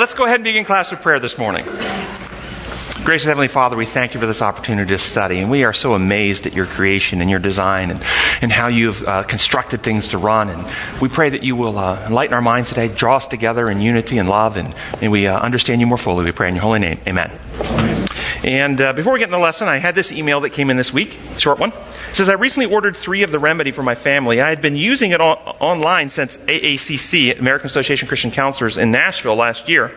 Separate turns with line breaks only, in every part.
let's go ahead and begin class with prayer this morning. Gracious Heavenly Father, we thank you for this opportunity to study, and we are so amazed at your creation and your design and, and how you've uh, constructed things to run. And we pray that you will uh, enlighten our minds today, draw us together in unity and love, and may we uh, understand you more fully. We pray in your holy name. Amen. And uh, before we get into the lesson, I had this email that came in this week, short one. It says, I recently ordered three of the remedy for my family. I had been using it on, online since AACC, American Association of Christian Counselors, in Nashville last year.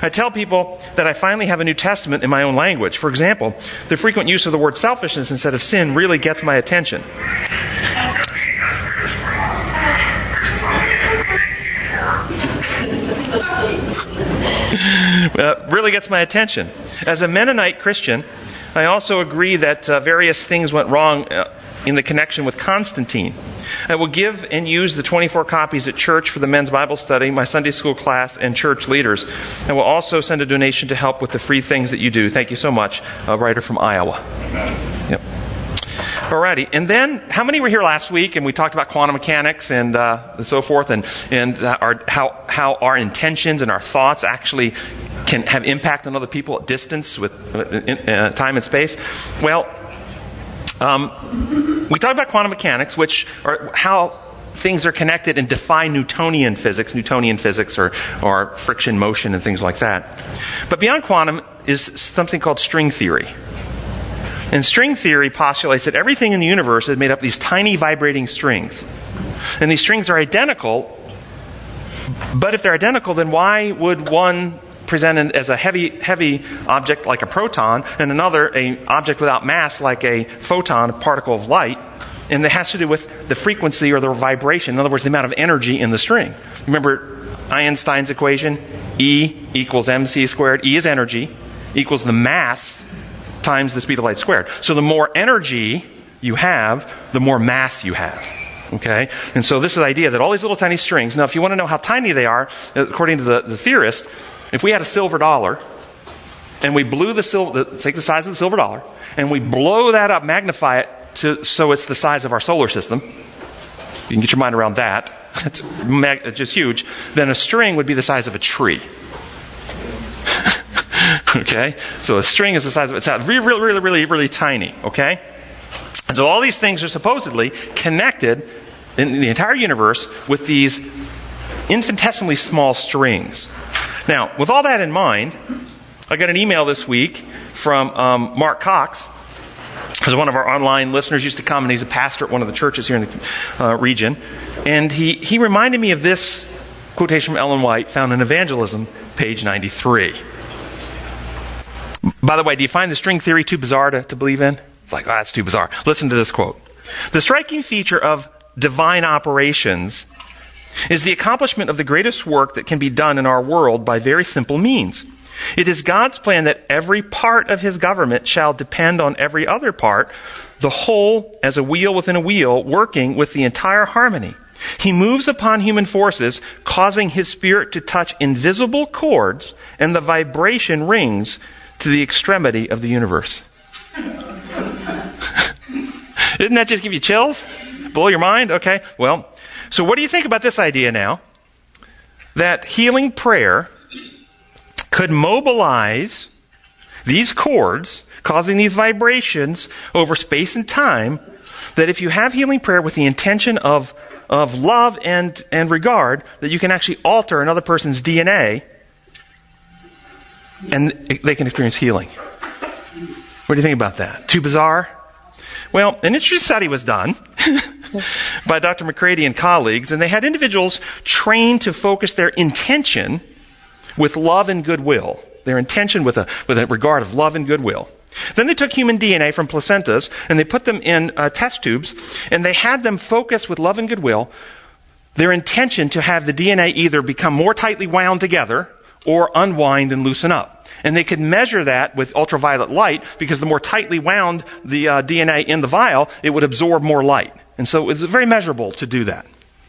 I tell people that I finally have a New Testament in my own language. For example, the frequent use of the word selfishness instead of sin really gets my attention. Uh, really gets my attention. As a Mennonite Christian, I also agree that uh, various things went wrong uh, in the connection with Constantine. I will give and use the 24 copies at church for the men's Bible study, my Sunday school class, and church leaders. I will also send a donation to help with the free things that you do. Thank you so much, a writer from Iowa. Yep. Alrighty, and then how many were here last week and we talked about quantum mechanics and, uh, and so forth, and and our, how how our intentions and our thoughts actually can have impact on other people at distance with uh, uh, time and space. Well, um, we talked about quantum mechanics, which are how things are connected and defy Newtonian physics, Newtonian physics or, or friction motion and things like that. But beyond quantum is something called string theory. And string theory postulates that everything in the universe is made up of these tiny vibrating strings. And these strings are identical, but if they're identical, then why would one present as a heavy, heavy object like a proton and another an object without mass like a photon, a particle of light? And that has to do with the frequency or the vibration. In other words, the amount of energy in the string. Remember Einstein's equation? E equals mc squared. E is energy, equals the mass times the speed of light squared. So the more energy you have, the more mass you have. Okay? And so this is the idea that all these little tiny strings, now if you want to know how tiny they are, according to the, the theorist, if we had a silver dollar, and we blew the silver, take the size of the silver dollar, and we blow that up, magnify it to, so it's the size of our solar system, you can get your mind around that. It's just huge. Then a string would be the size of a tree. okay? So a string is the size of it. It's really, really, really, really, really tiny. Okay? And so all these things are supposedly connected in the entire universe with these infinitesimally small strings. Now, with all that in mind, I got an email this week from um, Mark Cox, who's one of our online listeners, used to come, and he's a pastor at one of the churches here in the uh, region. And he, he reminded me of this quotation from Ellen White found in Evangelism, page 93. By the way, do you find the string theory too bizarre to, to believe in? It's like, oh, that's too bizarre. Listen to this quote. The striking feature of divine operations is the accomplishment of the greatest work that can be done in our world by very simple means. It is God's plan that every part of his government shall depend on every other part, the whole as a wheel within a wheel, working with the entire harmony. He moves upon human forces, causing his spirit to touch invisible chords, and the vibration rings to the extremity of the universe. Didn't that just give you chills? Blow your mind? Okay. Well, so what do you think about this idea now? That healing prayer could mobilize these cords, causing these vibrations over space and time, that if you have healing prayer with the intention of, of love and, and regard, that you can actually alter another person's DNA and they can experience healing. What do you think about that? Too bizarre? Well, an interesting study was done by Dr. McCraty and colleagues, and they had individuals trained to focus their intention with love and goodwill. Their intention with a, with a regard of love and goodwill. Then they took human DNA from placentas and they put them in uh, test tubes and they had them focus with love and goodwill their intention to have the DNA either become more tightly wound together or unwind and loosen up. And they could measure that with ultraviolet light because the more tightly wound the uh, DNA in the vial, it would absorb more light. And so it's very measurable to do that.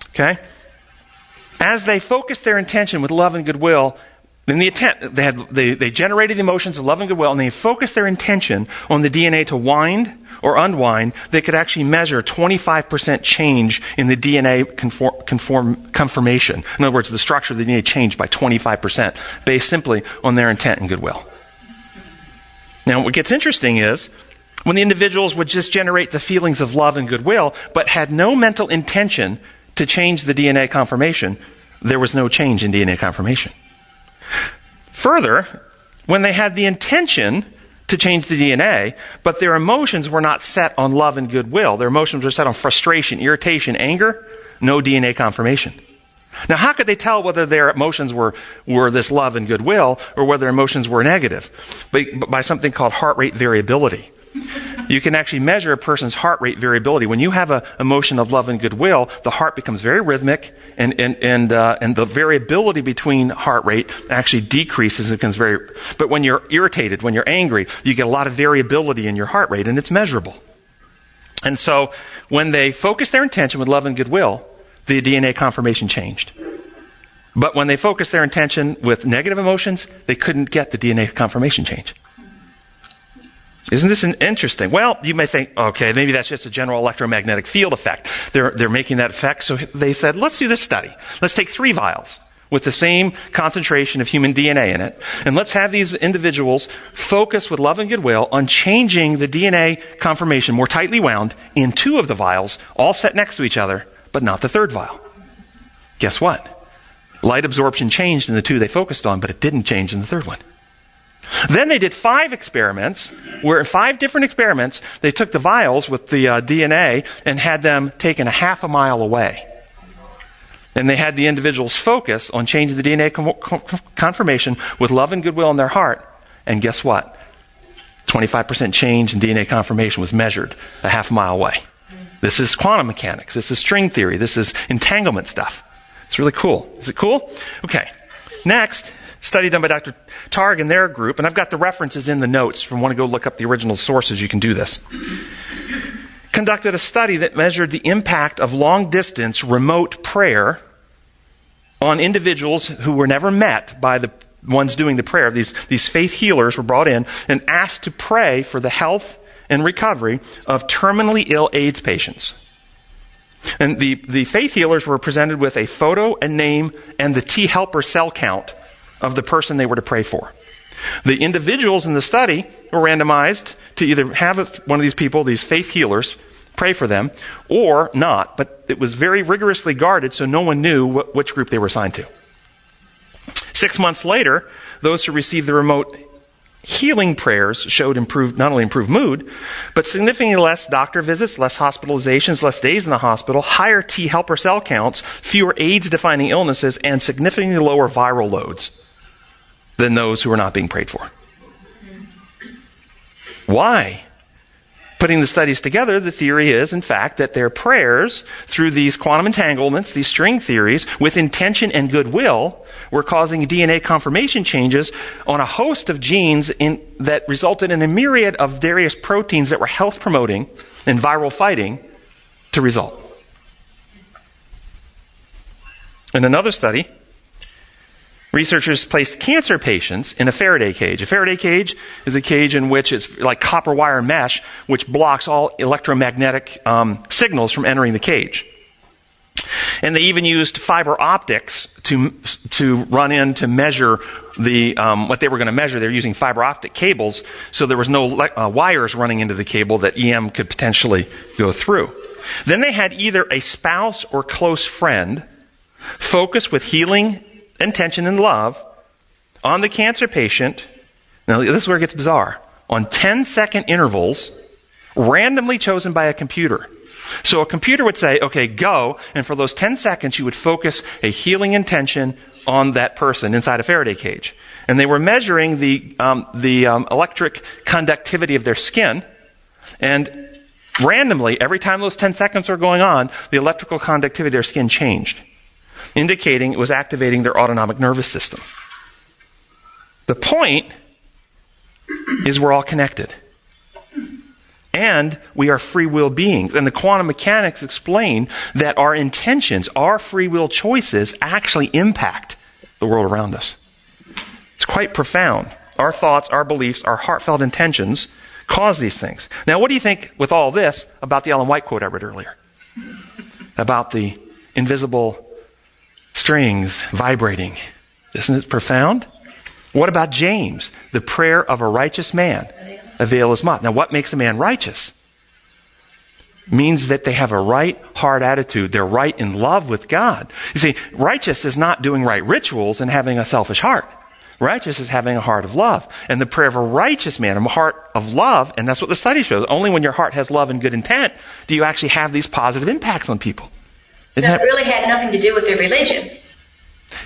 Okay? As they focused their intention with love and goodwill, then the intent, they, had, they, they generated the emotions of love and goodwill, and they focused their intention on the DNA to wind or unwind. They could actually measure 25% change in the DNA conform, conform, conformation. In other words, the structure of the DNA changed by 25% based simply on their intent and goodwill. Now, what gets interesting is when the individuals would just generate the feelings of love and goodwill, but had no mental intention to change the DNA conformation, there was no change in DNA conformation. Further, when they had the intention to change the DNA, but their emotions were not set on love and goodwill, their emotions were set on frustration, irritation, anger, no DNA conformation. Now, how could they tell whether their emotions were, were this love and goodwill or whether emotions were negative? By, by something called heart rate variability you can actually measure a person's heart rate variability. When you have an emotion of love and goodwill, the heart becomes very rhythmic, and and and uh, and the variability between heart rate actually decreases and becomes very. But when you're irritated, when you're angry, you get a lot of variability in your heart rate, and it's measurable. And so, when they focus their intention with love and goodwill, the DNA conformation changed. But when they focused their intention with negative emotions, they couldn't get the DNA conformation change. Isn't this an interesting? Well, you may think, okay, maybe that's just a general electromagnetic field effect. They're, they're making that effect. So they said, let's do this study. Let's take three vials with the same concentration of human DNA in it. And let's have these individuals focus with love and goodwill on changing the DNA conformation more tightly wound in two of the vials, all set next to each other, but not the third vial. Guess what? Light absorption changed in the two they focused on, but it didn't change in the third one. Then they did five experiments, where five different experiments, they took the vials with the uh, DNA and had them taken a half a mile away. And they had the individuals focus on changing the DNA conformation with love and goodwill in their heart. And guess what? 25% change in DNA conformation was measured a half a mile away. This is quantum mechanics. This is string theory. This is entanglement stuff. It's really cool. Is it cool? Okay. Next, study done by Dr. Targ and their group, and I've got the references in the notes. If you want to go look up the original sources, you can do this. Conducted a study that measured the impact of long distance remote prayer on individuals who were never met by the ones doing the prayer. These, these faith healers were brought in and asked to pray for the health and recovery of terminally ill AIDS patients. And the, the faith healers were presented with a photo, a name, and the T helper cell count of the person they were to pray for. The individuals in the study were randomized to either have one of these people, these faith healers, pray for them, or not. But it was very rigorously guarded, so no one knew what, which group they were assigned to. Six months later, those who received the remote healing prayers showed improved, not only improved mood, but significantly less doctor visits, less hospitalizations, less days in the hospital, higher T helper cell counts, fewer AIDS defining illnesses, and significantly lower viral loads than those who are not being prayed for. Why? Putting the studies together, the theory is, in fact, that their prayers through these quantum entanglements, these string theories, with intention and goodwill, were causing DNA conformation changes on a host of genes in, that resulted in a myriad of various proteins that were health promoting and viral fighting to result. In another study, Researchers placed cancer patients in a Faraday cage. A Faraday cage is a cage in which it's like copper wire mesh, which blocks all electromagnetic um, signals from entering the cage. And they even used fiber optics to to run in to measure the um, what they were going to measure. They were using fiber optic cables, so there was no le- uh, wires running into the cable that EM could potentially go through. Then they had either a spouse or close friend focus with healing intention and love on the cancer patient. Now, this is where it gets bizarre. On 10 second intervals, randomly chosen by a computer. So a computer would say, okay, go, and for those 10 seconds, you would focus a healing intention on that person inside a Faraday cage. And they were measuring the, um, the um, electric conductivity of their skin, and randomly, every time those 10 seconds were going on, the electrical conductivity of their skin changed indicating it was activating their autonomic nervous system. The point is we're all connected. And we are free will beings. And the quantum mechanics explain that our intentions, our free will choices actually impact the world around us. It's quite profound. Our thoughts, our beliefs, our heartfelt intentions cause these things. Now, what do you think with all this about the Ellen White quote I read earlier? About the invisible strings vibrating. Isn't it profound? What about James? The prayer of a righteous man availeth much. Now, what makes a man righteous? Means that they have a right heart attitude. They're right in love with God. You see, righteous is not doing right rituals and having a selfish heart. Righteous is having a heart of love. And the prayer of a righteous man, a heart of love, and that's what the study shows. Only when your heart has love and good intent do you actually have these positive impacts on people.
So it really had nothing to do with their religion.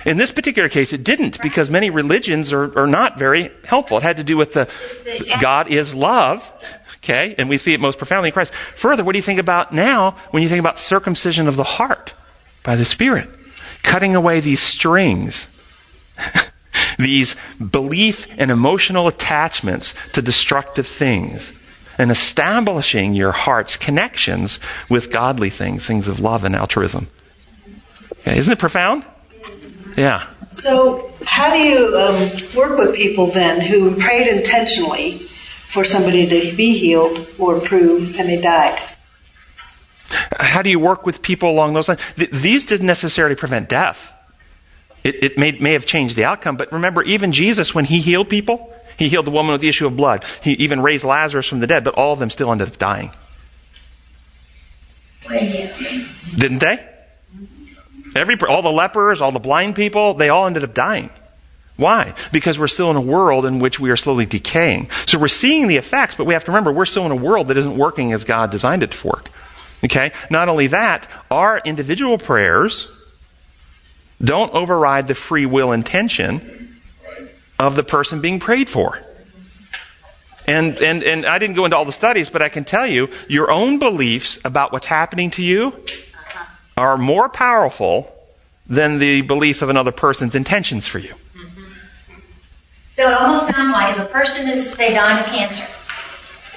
In this particular case, it didn't because many religions are, are not very helpful. It had to do with the, the God is love, okay, and we see it most profoundly in Christ. Further, what do you think about now when you think about circumcision of the heart by the Spirit? Cutting away these strings, these belief and emotional attachments to destructive things, and establishing your heart's connections with godly things, things of love and altruism. Okay, isn't it profound? Yeah.
So, how do you um, work with people then who prayed intentionally for somebody to be healed or improve and they died?
How do you work with people along those lines? Th- these didn't necessarily prevent death. It, it may, may have changed the outcome, but remember, even Jesus, when he healed people, he healed the woman with the issue of blood. He even raised Lazarus from the dead, but all of them still ended up dying. Didn't they? Every, all the lepers, all the blind people, they all ended up dying. Why? Because we're still in a world in which we are slowly decaying. So we're seeing the effects, but we have to remember we're still in a world that isn't working as God designed it to work. Okay? Not only that, our individual prayers don't override the free will intention of the person being prayed for. And, and, and I didn't go into all the studies, but I can tell you, your own beliefs about what's happening to you are more powerful than the beliefs of another person's intentions for you.
So it almost sounds like if a person is, say, dying of cancer,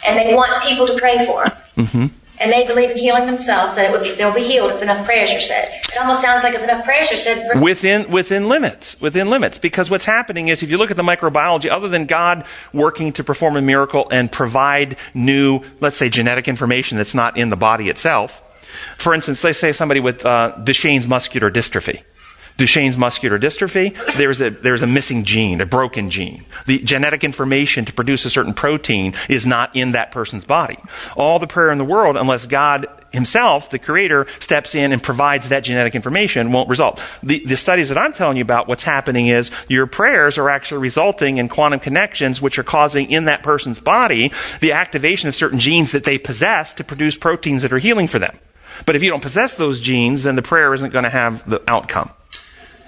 and they want people to pray for them, mm-hmm. And they believe in healing themselves, that it would be, they'll be healed if enough prayers are said. It almost sounds like if enough prayers are said.
Within, within limits. Within limits. Because what's happening is, if you look at the microbiology, other than God working to perform a miracle and provide new, let's say, genetic information that's not in the body itself, for instance, let's say somebody with uh, Duchenne's muscular dystrophy. Duchenne's muscular dystrophy, there's a, there's a missing gene, a broken gene. The genetic information to produce a certain protein is not in that person's body. All the prayer in the world, unless God himself, the creator, steps in and provides that genetic information, won't result. The, the studies that I'm telling you about, what's happening is your prayers are actually resulting in quantum connections which are causing in that person's body the activation of certain genes that they possess to produce proteins that are healing for them. But if you don't possess those genes, then the prayer isn't going to have the outcome.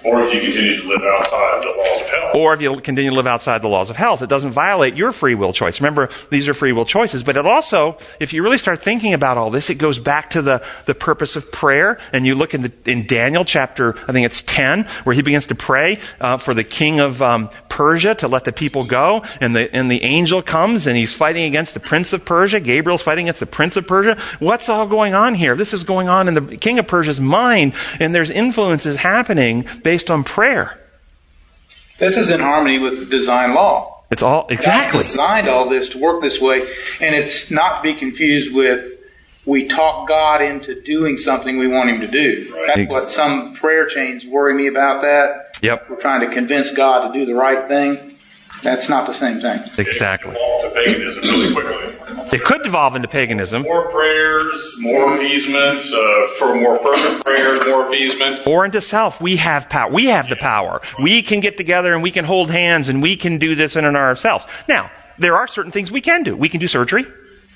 Or if you continue to live outside the laws of health.
Or if you continue to live outside the laws of health. It doesn't violate your free will choice. Remember, these are free will choices. But it also, if you really start thinking about all this, it goes back to the, the purpose of prayer. And you look in, the, in Daniel chapter, I think it's 10, where he begins to pray uh, for the king of um, Persia to let the people go. And the, and the angel comes and he's fighting against the prince of Persia. Gabriel's fighting against the prince of Persia. What's all going on here? This is going on in the king of Persia's mind. And there's influences happening based on prayer.
This is in harmony with the design law.
It's all exactly
God designed all this to work this way, and it's not to be confused with we talk God into doing something we want Him to do. Right. That's what some prayer chains worry me about. That
yep,
we're trying to convince God to do the right thing. That's not the same thing.
Exactly.
to paganism really quickly.
It could devolve into paganism.
More prayers, more appeasements, uh, for more fervent prayers, more appeasement.
Or into self. We have power. We have the power. We can get together and we can hold hands and we can do this in and ourselves. Now, there are certain things we can do. We can do surgery.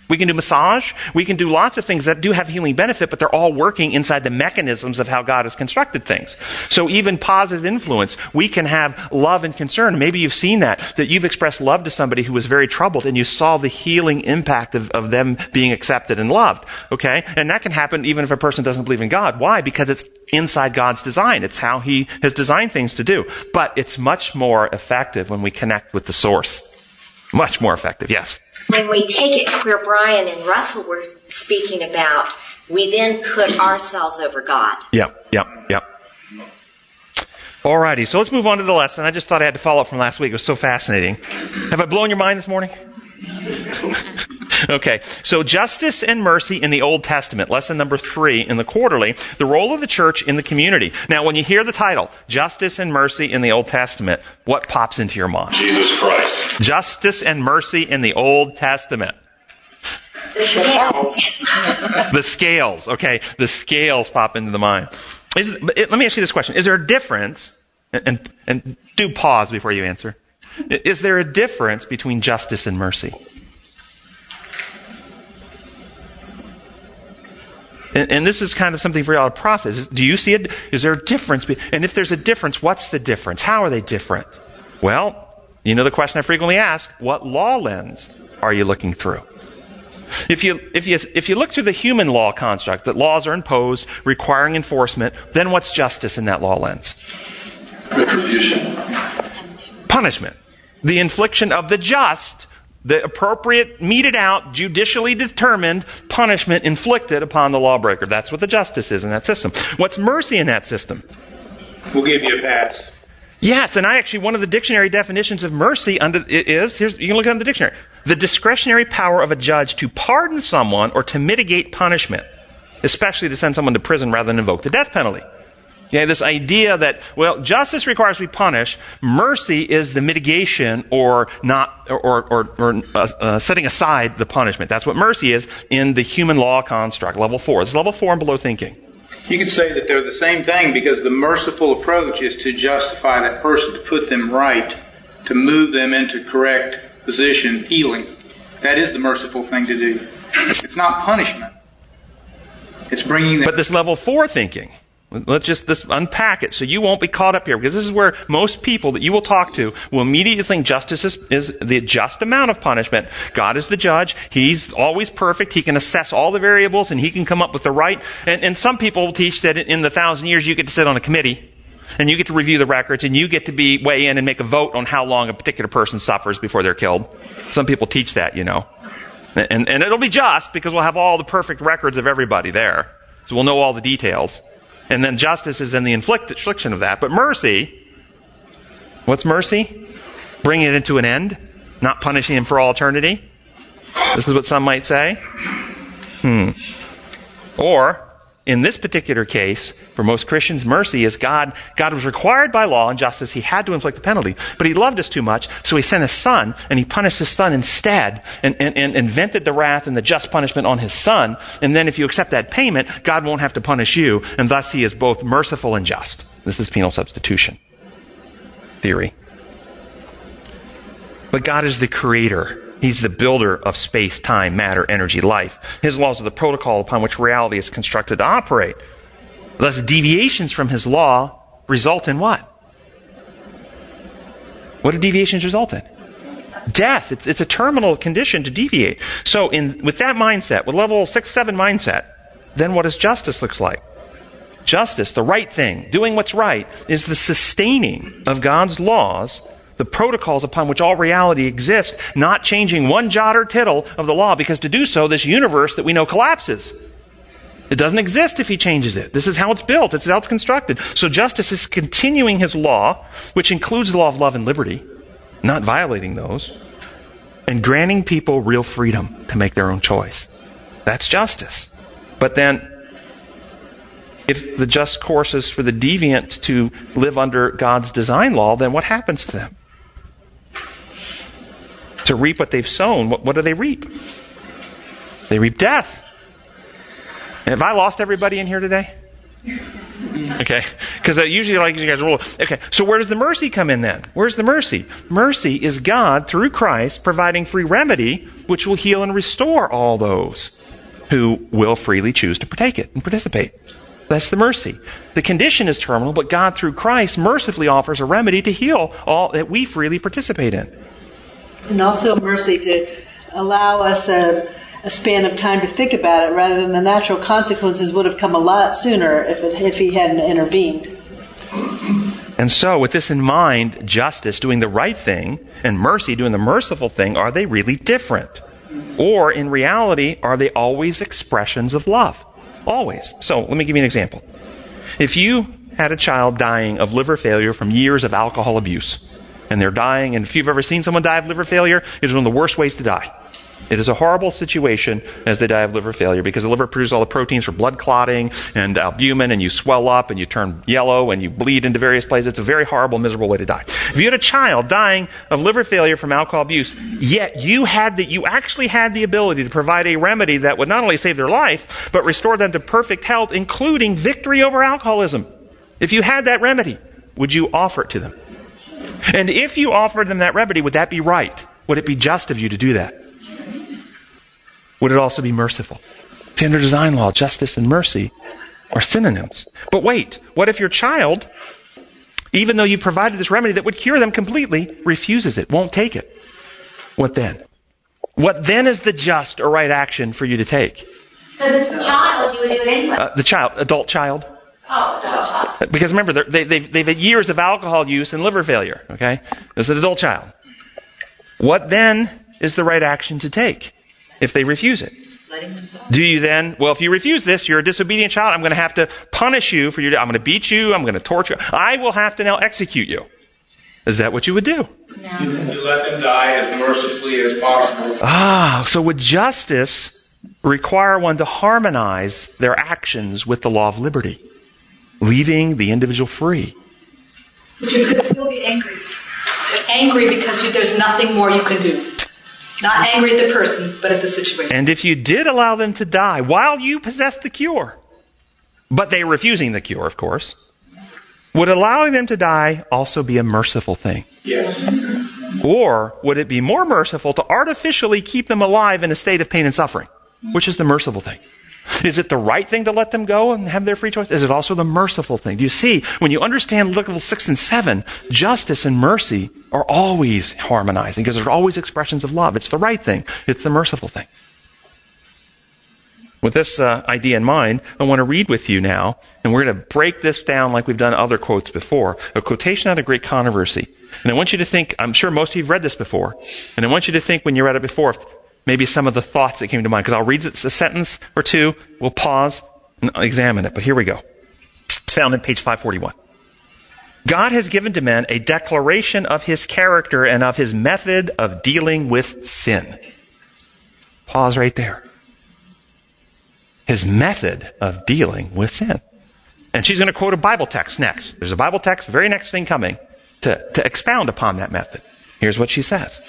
We can do massage. We can do lots of things that do have healing benefit, but they're all working inside the mechanisms of how God has constructed things. So even positive influence, we can have love and concern. Maybe you've seen that, that you've expressed love to somebody who was very troubled and you saw the healing impact of, of them being accepted and loved. Okay? And that can happen even if a person doesn't believe in God. Why? Because it's inside God's design. It's how He has designed things to do. But it's much more effective when we connect with the source. Much more effective, yes
when we take it to where Brian and Russell were speaking about, we then put ourselves over God.
Yep, yep, yep. Alrighty, so let's move on to the lesson. I just thought I had to follow up from last week. It was so fascinating. Have I blown your mind this morning? okay, so justice and mercy in the Old Testament, lesson number three in the quarterly, the role of the church in the community. Now, when you hear the title, justice and mercy in the Old Testament, what pops into your mind?
Jesus Christ.
Justice and mercy in the Old Testament.
The scales.
the scales, okay, the scales pop into the mind. Is, let me ask you this question. Is there a difference, and, and, and do pause before you answer. Is there a difference between justice and mercy? And, and, this is kind of something for y'all to process. Do you see it? Is there a difference? And if there's a difference, what's the difference? How are they different? Well, you know the question I frequently ask what law lens are you looking through? If you, if, you, if you look through the human law construct, that laws are imposed requiring enforcement, then what's justice in that law lens?
Retribution.
Punishment. The infliction of the just, the appropriate, meted out, judicially determined punishment inflicted upon the lawbreaker. That's what the justice is in that system. What's mercy in that system?
We'll give you a pass.
Yes, and I actually, one of the dictionary definitions of mercy under, is, here's, you can look it up in the dictionary. The discretionary power of a judge to pardon someone or to mitigate punishment, especially to send someone to prison rather than invoke the death penalty. Okay, this idea that, well, justice requires we punish, mercy is the mitigation or not, or, or, or uh, uh, setting aside the punishment. That's what mercy is in the human law construct, level four. It's level four and below thinking.
You could say that they're the same thing because the merciful approach is to justify that person, to put them right, to move them into correct position, healing. That is the merciful thing to do. It's not punishment. It's bringing them.
But this level four thinking, Let's just this unpack it so you won't be caught up here because this is where most people that you will talk to will immediately think justice is, is, the just amount of punishment. God is the judge. He's always perfect. He can assess all the variables and he can come up with the right. And, and some people will teach that in the thousand years you get to sit on a committee and you get to review the records and you get to be weigh in and make a vote on how long a particular person suffers before they're killed. Some people teach that, you know. And, and it'll be just because we'll have all the perfect records of everybody there. So we'll know all the details. And then justice is in the infliction of that. But mercy, what's mercy? Bringing it into an end, not punishing him for all eternity. This is what some might say. Hmm. Or, in this particular case, for most Christians, mercy is God. God was required by law and justice. He had to inflict the penalty. But he loved us too much, so he sent his son, and he punished his son instead, and, and, and invented the wrath and the just punishment on his son. And then if you accept that payment, God won't have to punish you, and thus he is both merciful and just. This is penal substitution theory. But God is the creator. He's the builder of space, time, matter, energy, life. His laws are the protocol upon which reality is constructed to operate. Thus, deviations from his law result in what? What do deviations result in? Death. It's, it's a terminal condition to deviate. So, in, with that mindset, with level 6 7 mindset, then what does justice looks like? Justice, the right thing, doing what's right, is the sustaining of God's laws the protocols upon which all reality exists, not changing one jot or tittle of the law, because to do so, this universe that we know collapses. It doesn't exist if he changes it. This is how it's built. It's how it's constructed. So justice is continuing his law, which includes the law of love and liberty, not violating those, and granting people real freedom to make their own choice. That's justice. But then, if the just course is for the deviant to live under God's design law, then what happens to them? To reap what they've sown, what, what do they reap? They reap death. Have I lost everybody in here today? Okay, because usually like you guys rule. Okay, so where does the mercy come in then? Where's the mercy? Mercy is God through Christ providing free remedy, which will heal and restore all those who will freely choose to partake it and participate. That's the mercy. The condition is terminal, but God through Christ mercifully offers a remedy to heal all that we freely participate in
and also mercy to allow us a, a, span of time to think about it rather than the natural consequences would have come a lot sooner if, it, if he hadn't intervened.
And so, with this in mind, justice, doing the right thing, and mercy, doing the merciful thing, are they really different? Or, in reality, are they always expressions of love? Always. So, let me give you an example. If you had a child dying of liver failure from years of alcohol abuse, and they're dying, and if you've ever seen someone die of liver failure, it is one of the worst ways to die. It is a horrible situation as they die of liver failure because the liver produces all the proteins for blood clotting and albumin, and you swell up and you turn yellow and you bleed into various places. It's a very horrible, miserable way to die. If you had a child dying of liver failure from alcohol abuse, yet you had that you actually had the ability to provide a remedy that would not only save their life, but restore them to perfect health, including victory over alcoholism. If you had that remedy, would you offer it to them? And if you offered them that remedy, would that be right? Would it be just of you to do that? would it also be merciful? Under design law, justice and mercy are synonyms. But wait, what if your child, even though you've provided this remedy that would cure them completely, refuses it, won't take it? What then? What then is the just or right action for you to take?
Because it's the child, you would do it anyway.
Uh, the child, adult child.
Oh.
Because remember, they, they've, they've had years of alcohol use and liver failure, okay? It's an adult child. What then is the right action to take? if they refuse it. Do you then, well, if you refuse this, you're a disobedient child. I'm going to have to punish you for your, I'm going to beat you. I'm going to torture you. I will have to now execute you. Is that what you would do?
No.
You let them die as mercifully as possible.
Ah, so would justice require one to harmonize their actions with the law of liberty, leaving the individual free?
But you could still be angry. But angry because you, there's nothing more you can do. Not angry at the person, but at the situation.
And if you did allow them to die while you possessed the cure, but they refusing the cure, of course, would allowing them to die also be a merciful thing?
Yes.
Or would it be more merciful to artificially keep them alive in a state of pain and suffering? Which is the merciful thing? Is it the right thing to let them go and have their free choice? Is it also the merciful thing? Do you see, when you understand level 6 and 7, justice and mercy are always harmonizing because they're always expressions of love. It's the right thing. It's the merciful thing. With this uh, idea in mind, I want to read with you now, and we're going to break this down like we've done other quotes before. A quotation out of Great Controversy. And I want you to think, I'm sure most of you have read this before, and I want you to think when you read it before, maybe some of the thoughts that came to mind, because I'll read a sentence or two, we'll pause and examine it. But here we go. It's found in page 541. God has given to men a declaration of his character and of his method of dealing with sin. Pause right there. His method of dealing with sin. And she's going to quote a Bible text next. There's a Bible text, very next thing coming, to, to expound upon that method. Here's what she says.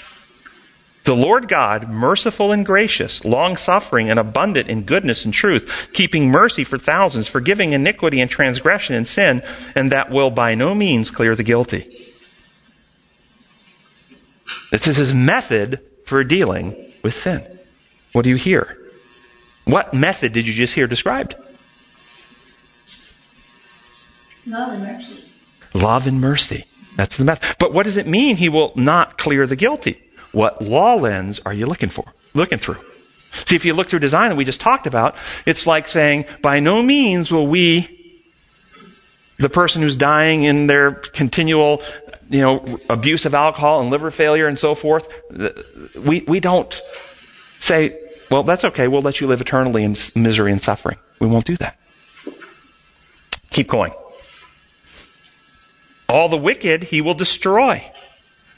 The Lord God, merciful and gracious, long suffering and abundant in goodness and truth, keeping mercy for thousands, forgiving iniquity and transgression and sin, and that will by no means clear the guilty. This is his method for dealing with sin. What do you hear? What method did you just hear described?
Love and mercy.
Love and mercy. That's the method. But what does it mean he will not clear the guilty? What law lens are you looking for? Looking through. See, if you look through design that we just talked about, it's like saying, by no means will we, the person who's dying in their continual, you know, abuse of alcohol and liver failure and so forth, we, we don't say, well, that's okay. We'll let you live eternally in misery and suffering. We won't do that. Keep going. All the wicked he will destroy.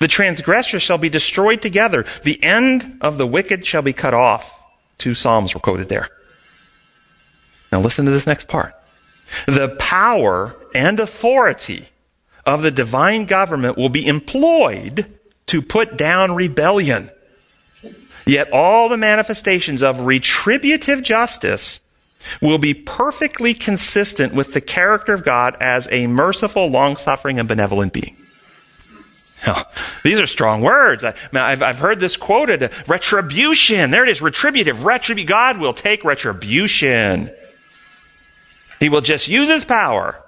The transgressors shall be destroyed together. The end of the wicked shall be cut off. Two Psalms were quoted there. Now listen to this next part. The power and authority of the divine government will be employed to put down rebellion. Yet all the manifestations of retributive justice will be perfectly consistent with the character of God as a merciful, long suffering, and benevolent being. Now, these are strong words. I, have I've heard this quoted. Retribution. There it is. Retributive. Retribu- God will take retribution. He will just use his power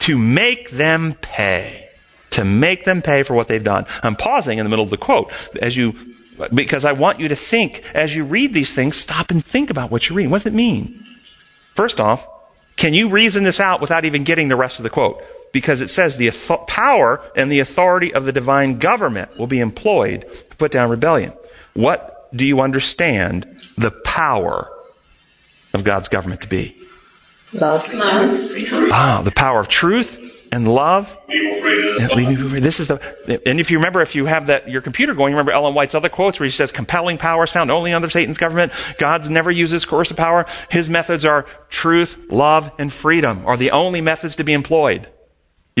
to make them pay. To make them pay for what they've done. I'm pausing in the middle of the quote as you, because I want you to think, as you read these things, stop and think about what you're reading. What does it mean? First off, can you reason this out without even getting the rest of the quote? Because it says the power and the authority of the divine government will be employed to put down rebellion. What do you understand the power of God's government to be?
Love.
Ah, the power of truth and love.
Evil
Leave me. This is the, and if you remember, if you have that, your computer going, remember Ellen White's other quotes where he says, compelling power is found only under Satan's government. God never uses coercive power. His methods are truth, love, and freedom are the only methods to be employed.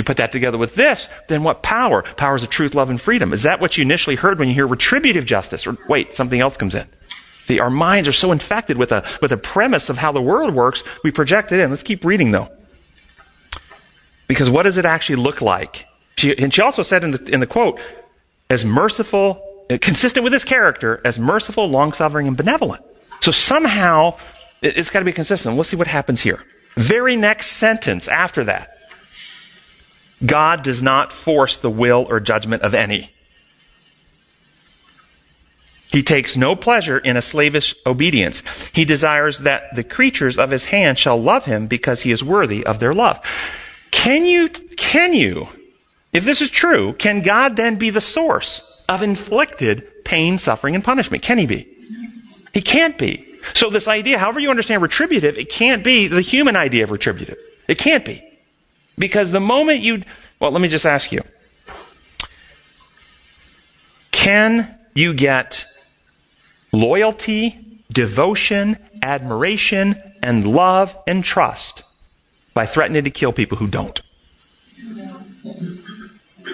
You put that together with this, then what power? Powers of truth, love, and freedom. Is that what you initially heard when you hear retributive justice? Or wait, something else comes in. See, our minds are so infected with a, with a premise of how the world works, we project it in. Let's keep reading though. Because what does it actually look like? She, and she also said in the, in the quote, as merciful, uh, consistent with his character, as merciful, long suffering, and benevolent. So somehow, it, it's got to be consistent. Let's see what happens here. Very next sentence after that. God does not force the will or judgment of any. He takes no pleasure in a slavish obedience. He desires that the creatures of his hand shall love him because he is worthy of their love. Can you, can you, if this is true, can God then be the source of inflicted pain, suffering, and punishment? Can he be? He can't be. So this idea, however you understand retributive, it can't be the human idea of retributive. It can't be. Because the moment you, well, let me just ask you. Can you get loyalty, devotion, admiration, and love and trust by threatening to kill people who don't?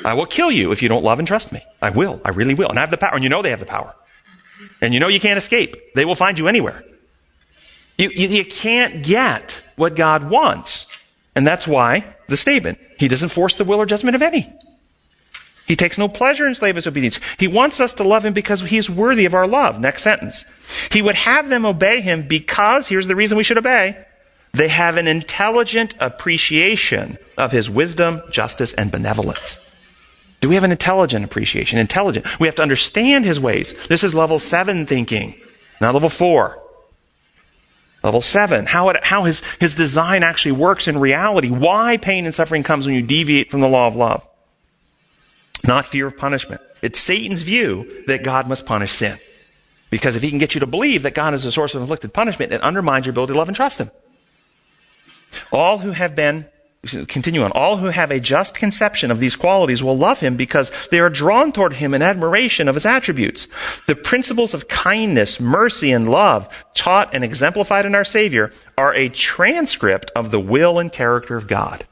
I will kill you if you don't love and trust me. I will. I really will. And I have the power. And you know they have the power. And you know you can't escape. They will find you anywhere. You, you, you can't get what God wants. And that's why the statement, He doesn't force the will or judgment of any. He takes no pleasure in slavish obedience. He wants us to love Him because He is worthy of our love. Next sentence. He would have them obey Him because, here's the reason we should obey, they have an intelligent appreciation of His wisdom, justice, and benevolence. Do we have an intelligent appreciation? Intelligent. We have to understand His ways. This is level seven thinking, not level four. Level seven, how, it, how his, his design actually works in reality. Why pain and suffering comes when you deviate from the law of love. Not fear of punishment. It's Satan's view that God must punish sin. Because if he can get you to believe that God is the source of inflicted punishment, it undermines your ability to love and trust him. All who have been continue on. All who have a just conception of these qualities will love him because they are drawn toward him in admiration of his attributes. The principles of kindness, mercy, and love taught and exemplified in our Savior are a transcript of the will and character of God.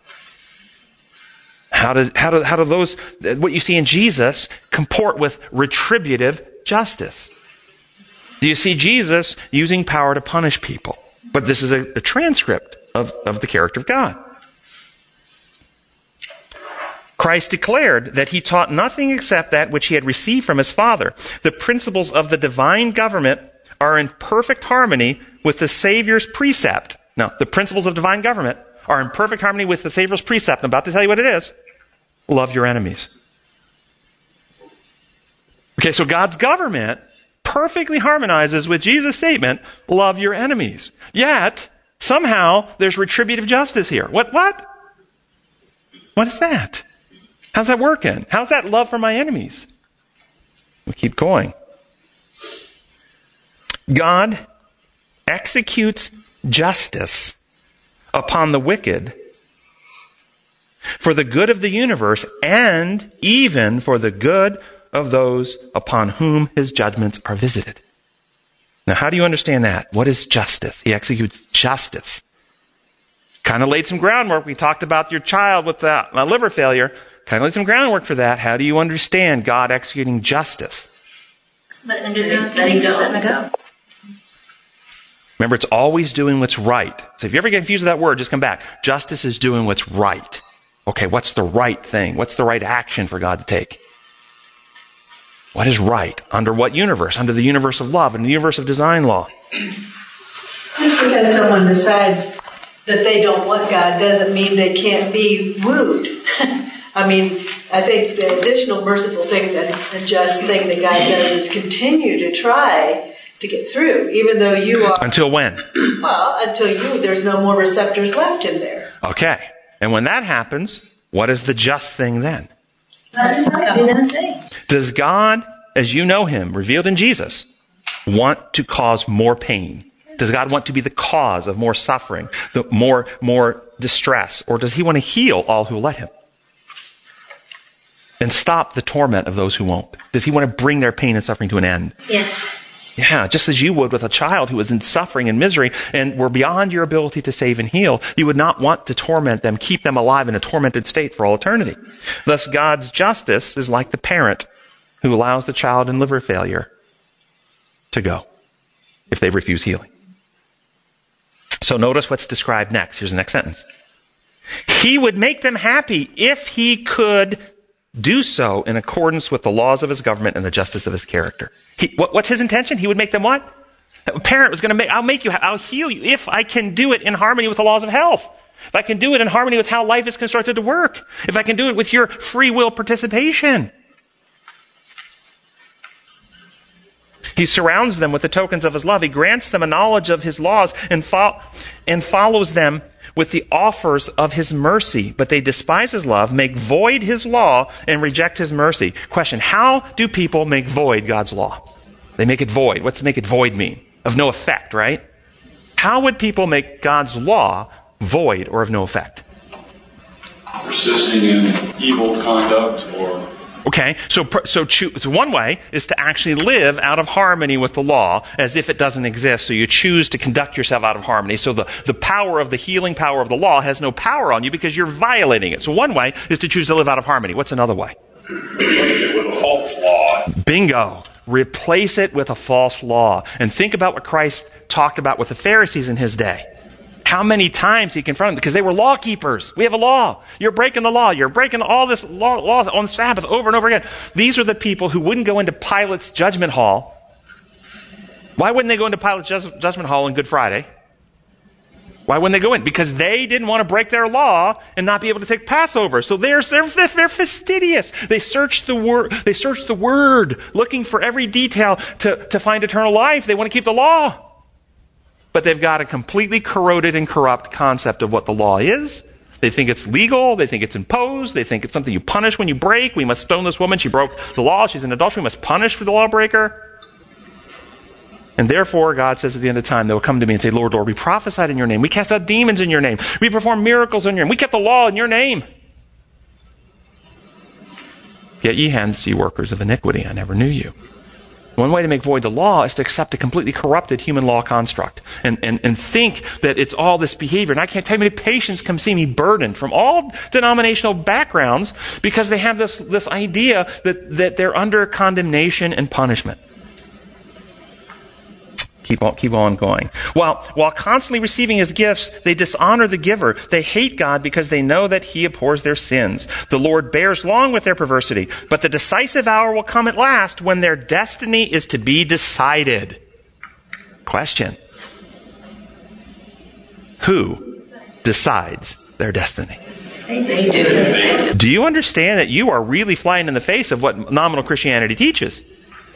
How do, how do, how do those, what you see in Jesus, comport with retributive justice? Do you see Jesus using power to punish people? But this is a, a transcript of, of the character of God. Christ declared that he taught nothing except that which he had received from his Father. The principles of the divine government are in perfect harmony with the Savior's precept. Now, the principles of divine government are in perfect harmony with the Savior's precept. I'm about to tell you what it is. Love your enemies. Okay, so God's government perfectly harmonizes with Jesus' statement, love your enemies. Yet, somehow, there's retributive justice here. What, what? What is that? How's that working? How's that love for my enemies? We keep going. God executes justice upon the wicked for the good of the universe and even for the good of those upon whom his judgments are visited. Now, how do you understand that? What is justice? He executes justice. Kind of laid some groundwork. We talked about your child with the, liver failure. Kind of laid some groundwork for that. How do you understand God executing justice?
Let him do the, let him go, let him go.
Remember, it's always doing what's right. So if you ever get confused with that word, just come back. Justice is doing what's right. Okay, what's the right thing? What's the right action for God to take? What is right? Under what universe? Under the universe of love and the universe of design law.
Just because someone decides that they don't want God doesn't mean they can't be wooed. I mean, I think the additional merciful thing that the just thing that God does is continue to try to get through, even though you are
Until when?
well, until you there's no more receptors left in there.
Okay. And when that happens, what is the just thing then?
Let him go, do them thing.
Does God, as you know him, revealed in Jesus, want to cause more pain? Does God want to be the cause of more suffering, the more, more distress, or does he want to heal all who let him? And stop the torment of those who won't? Does he want to bring their pain and suffering to an end?
Yes.
Yeah, just as you would with a child who was in suffering and misery and were beyond your ability to save and heal, you would not want to torment them, keep them alive in a tormented state for all eternity. Thus, God's justice is like the parent who allows the child in liver failure to go if they refuse healing. So notice what's described next. Here's the next sentence. He would make them happy if he could do so in accordance with the laws of his government and the justice of his character. He, what, what's his intention? He would make them what? A parent was going to make, I'll make you, I'll heal you if I can do it in harmony with the laws of health. If I can do it in harmony with how life is constructed to work. If I can do it with your free will participation. He surrounds them with the tokens of his love. He grants them a knowledge of his laws and, fo- and follows them with the offers of his mercy, but they despise his love, make void his law, and reject his mercy. Question How do people make void God's law? They make it void. What's make it void mean? Of no effect, right? How would people make God's law void or of no effect?
Persisting in evil conduct or
Okay, so so, so one way is to actually live out of harmony with the law, as if it doesn't exist. So you choose to conduct yourself out of harmony. So the the power of the healing power of the law has no power on you because you're violating it. So one way is to choose to live out of harmony. What's another way?
Replace it with a false law.
Bingo. Replace it with a false law. And think about what Christ talked about with the Pharisees in his day how many times he confronted them because they were law keepers. We have a law. You're breaking the law. You're breaking all this law, law on Sabbath over and over again. These are the people who wouldn't go into Pilate's judgment hall. Why wouldn't they go into Pilate's judgment hall on Good Friday? Why wouldn't they go in? Because they didn't want to break their law and not be able to take Passover. So they're, they're, they're fastidious. They search the word, they search the word, looking for every detail to, to find eternal life. They want to keep the law but they've got a completely corroded and corrupt concept of what the law is. They think it's legal. They think it's imposed. They think it's something you punish when you break. We must stone this woman. She broke the law. She's an adultery. We must punish for the lawbreaker. And therefore, God says at the end of time, they will come to me and say, Lord, Lord, we prophesied in your name. We cast out demons in your name. We performed miracles in your name. We kept the law in your name. Yet ye hands, ye workers of iniquity, I never knew you. One way to make void the law is to accept a completely corrupted human law construct and, and, and think that it's all this behavior. And I can't tell you how many patients come see me burdened from all denominational backgrounds because they have this, this idea that, that they're under condemnation and punishment. Keep on, keep on going. While, while constantly receiving his gifts, they dishonor the giver. They hate God because they know that he abhors their sins. The Lord bears long with their perversity, but the decisive hour will come at last when their destiny is to be decided. Question. Who decides their destiny?
They do.
Do you understand that you are really flying in the face of what nominal Christianity teaches?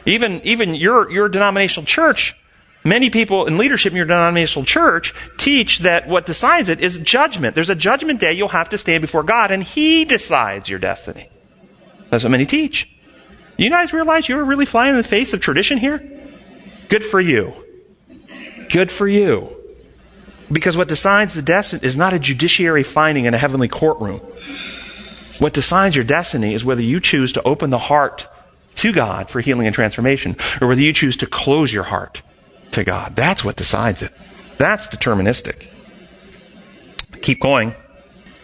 Even, even your, your denominational church Many people in leadership in your denominational church teach that what decides it is judgment. There's a judgment day you'll have to stand before God and He decides your destiny. That's what many teach. You guys realize you're really flying in the face of tradition here? Good for you. Good for you. Because what decides the destiny is not a judiciary finding in a heavenly courtroom. What decides your destiny is whether you choose to open the heart to God for healing and transformation, or whether you choose to close your heart to God. That's what decides it. That's deterministic. Keep going.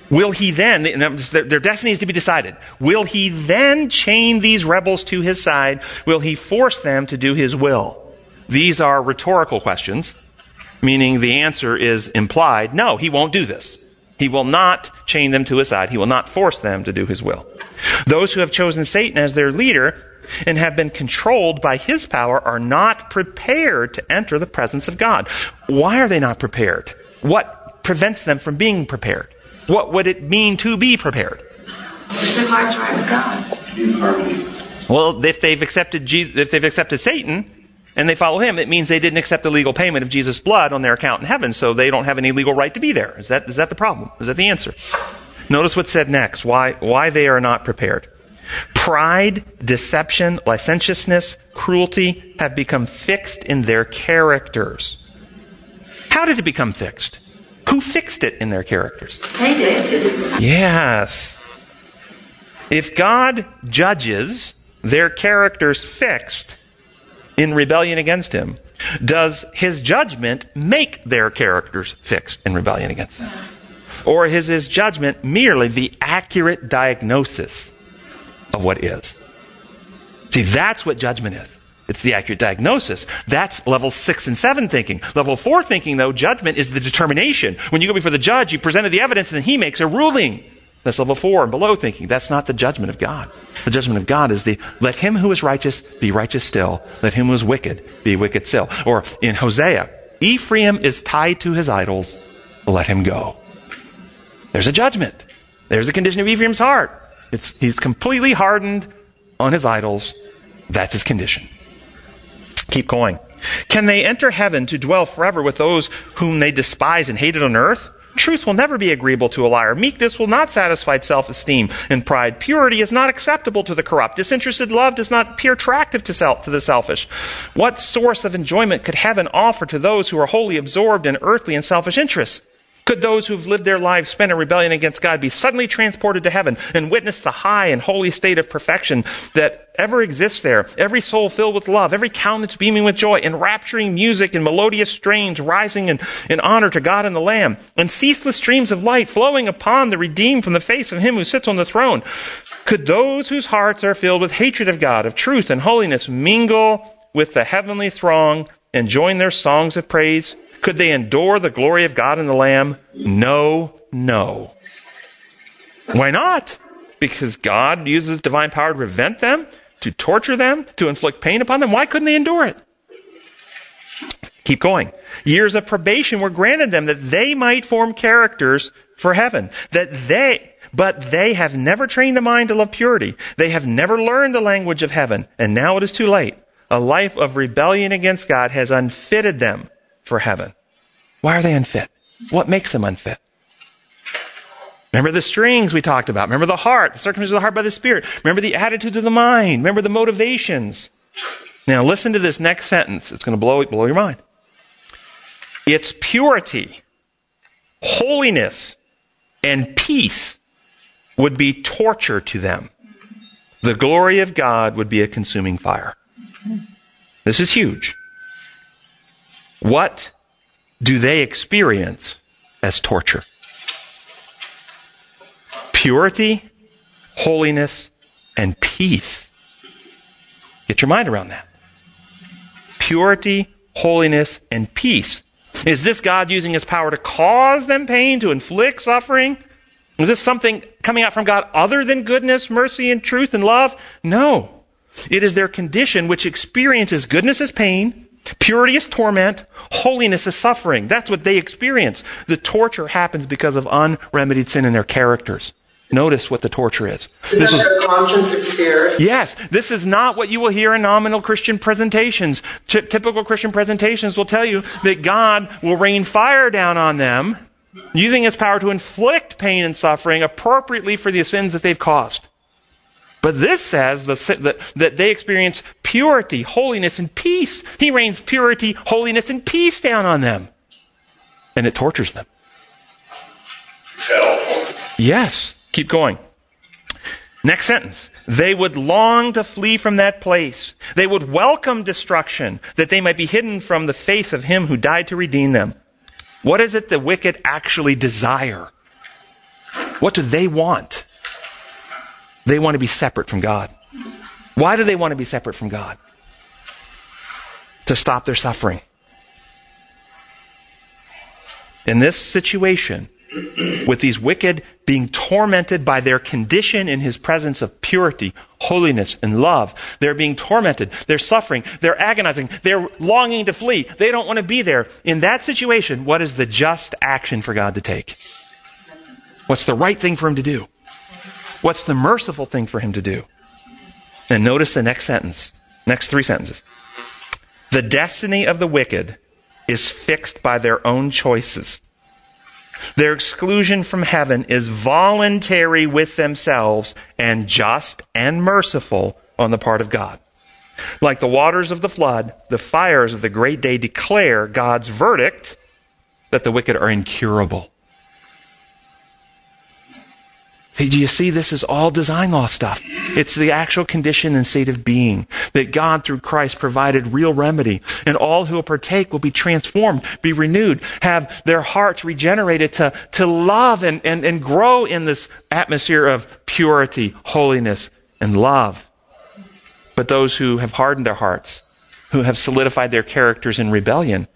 Will he then, their destiny is to be decided. Will he then chain these rebels to his side? Will he force them to do his will? These are rhetorical questions, meaning the answer is implied. No, he won't do this. He will not chain them to his side. He will not force them to do his will. Those who have chosen Satan as their leader and have been controlled by his power are not prepared to enter the presence of God. Why are they not prepared? What prevents them from being prepared? What would it mean to be prepared?
Their heart's right with God.
Well, if they've accepted Jesus, if they've accepted Satan and they follow him, it means they didn't accept the legal payment of Jesus' blood on their account in heaven, so they don't have any legal right to be there. Is that, is that the problem? Is that the answer? Notice what's said next. Why, why they are not prepared. Pride, deception, licentiousness, cruelty have become fixed in their characters. How did it become fixed? Who fixed it in their characters?
They did.
Yes. If God judges their characters fixed in rebellion against him, does his judgment make their characters fixed in rebellion against him? Or is his judgment merely the accurate diagnosis of what is? See, that's what judgment is. It's the accurate diagnosis. That's level six and seven thinking. Level four thinking, though, judgment is the determination. When you go before the judge, you presented the evidence and he makes a ruling. That's level four and below thinking. That's not the judgment of God. The judgment of God is the let him who is righteous be righteous still. Let him who is wicked be wicked still. Or in Hosea, Ephraim is tied to his idols. Let him go. There's a judgment. There's the condition of Ephraim's heart. It's, he's completely hardened on his idols. That's his condition. Keep going. Can they enter heaven to dwell forever with those whom they despise and hated on earth? Truth will never be agreeable to a liar. Meekness will not satisfy self-esteem and pride. Purity is not acceptable to the corrupt. Disinterested love does not appear attractive to, self, to the selfish. What source of enjoyment could heaven offer to those who are wholly absorbed in earthly and selfish interests? Could those who've lived their lives spent in rebellion against God be suddenly transported to heaven and witness the high and holy state of perfection that ever exists there? Every soul filled with love, every countenance beaming with joy, enrapturing music and melodious strains rising in, in honor to God and the Lamb, and ceaseless streams of light flowing upon the redeemed from the face of Him who sits on the throne. Could those whose hearts are filled with hatred of God, of truth and holiness mingle with the heavenly throng and join their songs of praise? Could they endure the glory of God and the Lamb? No, no. Why not? Because God uses divine power to prevent them, to torture them, to inflict pain upon them. Why couldn't they endure it? Keep going. Years of probation were granted them that they might form characters for heaven. That they, but they have never trained the mind to love purity. They have never learned the language of heaven. And now it is too late. A life of rebellion against God has unfitted them for heaven. Why are they unfit? What makes them unfit? Remember the strings we talked about. Remember the heart, the circumcision of the heart by the Spirit. Remember the attitudes of the mind. Remember the motivations. Now listen to this next sentence. It's going to blow, blow your mind. Its purity, holiness, and peace would be torture to them. The glory of God would be a consuming fire. This is huge. What do they experience as torture? Purity, holiness, and peace. Get your mind around that. Purity, holiness, and peace. Is this God using his power to cause them pain, to inflict suffering? Is this something coming out from God other than goodness, mercy, and truth and love? No. It is their condition which experiences goodness as pain, Purity is torment. Holiness is suffering. That's what they experience. The torture happens because of unremedied sin in their characters. Notice what the torture is.
Is this that is, their conscience is seared?
Yes. This is not what you will hear in nominal Christian presentations. T- typical Christian presentations will tell you that God will rain fire down on them, using his power to inflict pain and suffering appropriately for the sins that they've caused. But this says that, that they experience purity, holiness, and peace. He rains purity, holiness, and peace down on them. And it tortures them.
Hell.
Yes. Keep going. Next sentence. They would long to flee from that place. They would welcome destruction that they might be hidden from the face of him who died to redeem them. What is it the wicked actually desire? What do they want? They want to be separate from God. Why do they want to be separate from God? To stop their suffering. In this situation, with these wicked being tormented by their condition in his presence of purity, holiness, and love. They're being tormented. They're suffering. They're agonizing. They're longing to flee. They don't want to be there. In that situation, what is the just action for God to take? What's the right thing for him to do? What's the merciful thing for him to do? And notice the next sentence, next three sentences. The destiny of the wicked is fixed by their own choices. Their exclusion from heaven is voluntary with themselves and just and merciful on the part of God. Like the waters of the flood, the fires of the great day declare God's verdict that the wicked are incurable. Hey, do you see this is all design law stuff? It's the actual condition and state of being that God through Christ provided real remedy. And all who will partake will be transformed, be renewed, have their hearts regenerated to, to love and, and, and grow in this atmosphere of purity, holiness, and love. But those who have hardened their hearts, who have solidified their characters in rebellion,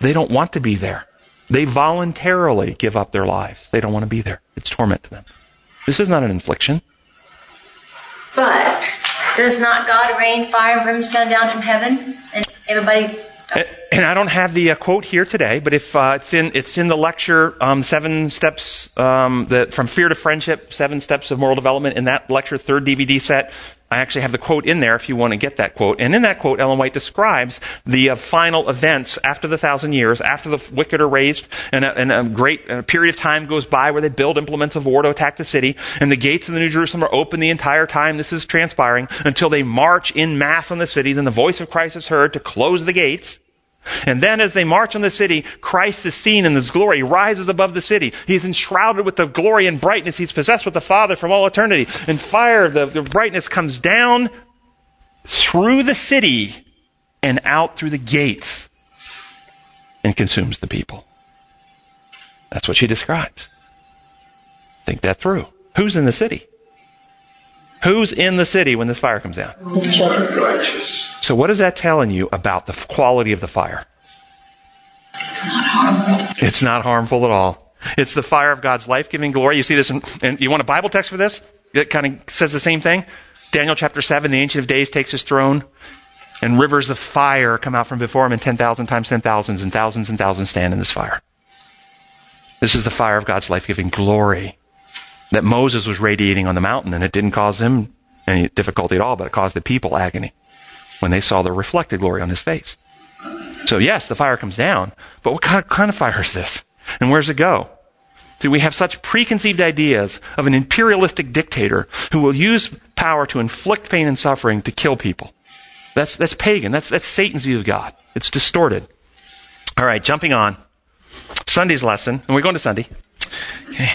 they don't want to be there. They voluntarily give up their lives. They don't want to be there. It's torment to them. This is not an infliction.
But does not God rain fire and brimstone down from heaven? And everybody.
And I don't have the uh, quote here today, but if uh, it's in it's in the lecture um, seven steps um, the, from fear to friendship, seven steps of moral development in that lecture third DVD set. I actually have the quote in there if you want to get that quote. And in that quote, Ellen White describes the uh, final events after the thousand years, after the wicked are raised, and a, and a great uh, period of time goes by where they build implements of war to attack the city, and the gates of the New Jerusalem are open the entire time this is transpiring until they march in mass on the city. Then the voice of Christ is heard to close the gates. And then as they march on the city, Christ is seen in his glory, rises above the city. He's enshrouded with the glory and brightness. He's possessed with the Father from all eternity. And fire, the, the brightness comes down through the city and out through the gates and consumes the people. That's what she describes. Think that through. Who's in the city? Who's in the city when this fire comes down?
Righteous.
So, what is that telling you about the quality of the fire?
It's not harmful.
It's not harmful at all. It's the fire of God's life giving glory. You see this, and you want a Bible text for this? It kind of says the same thing. Daniel chapter 7, the Ancient of Days takes his throne, and rivers of fire come out from before him, and 10,000 times 10,000s, and thousands and thousands stand in this fire. This is the fire of God's life giving glory that Moses was radiating on the mountain, and it didn't cause him any difficulty at all, but it caused the people agony when they saw the reflected glory on his face. So, yes, the fire comes down, but what kind of, kind of fire is this? And where's it go? See, we have such preconceived ideas of an imperialistic dictator who will use power to inflict pain and suffering to kill people. That's, that's pagan. That's, that's Satan's view of God. It's distorted. All right, jumping on. Sunday's lesson, and we're going to Sunday. Okay.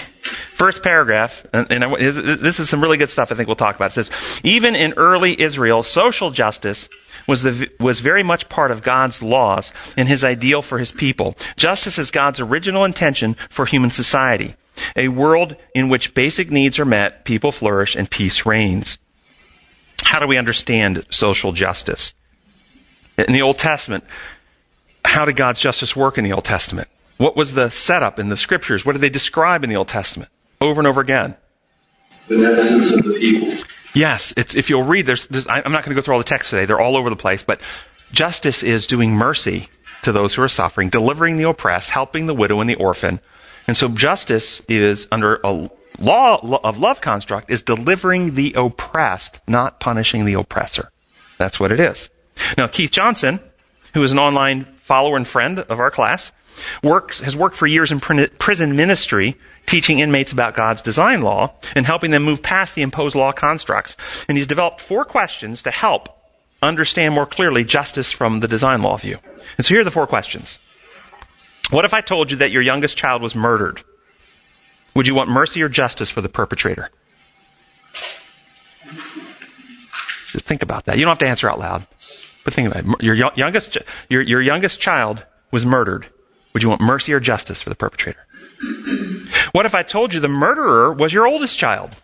First paragraph, and, and this is some really good stuff I think we'll talk about. It says, even in early Israel, social justice was, the, was very much part of God's laws and his ideal for his people. Justice is God's original intention for human society. A world in which basic needs are met, people flourish, and peace reigns. How do we understand social justice? In the Old Testament, how did God's justice work in the Old Testament? What was the setup in the scriptures? What did they describe in the Old Testament? Over and over again.
Of the people.
Yes, it's, if you'll read, there's, there's, I'm not going to go through all the texts today. They're all over the place, but justice is doing mercy to those who are suffering, delivering the oppressed, helping the widow and the orphan. And so justice is under a law of love construct is delivering the oppressed, not punishing the oppressor. That's what it is. Now, Keith Johnson, who is an online follower and friend of our class, works, has worked for years in prison ministry, teaching inmates about God's design law and helping them move past the imposed law constructs. And he's developed four questions to help understand more clearly justice from the design law view. And so here are the four questions. What if I told you that your youngest child was murdered? Would you want mercy or justice for the perpetrator? Just think about that. You don't have to answer out loud, but think about it. Your youngest, your, your youngest child was murdered. Would you want mercy or justice for the perpetrator? What if I told you the murderer was your oldest child?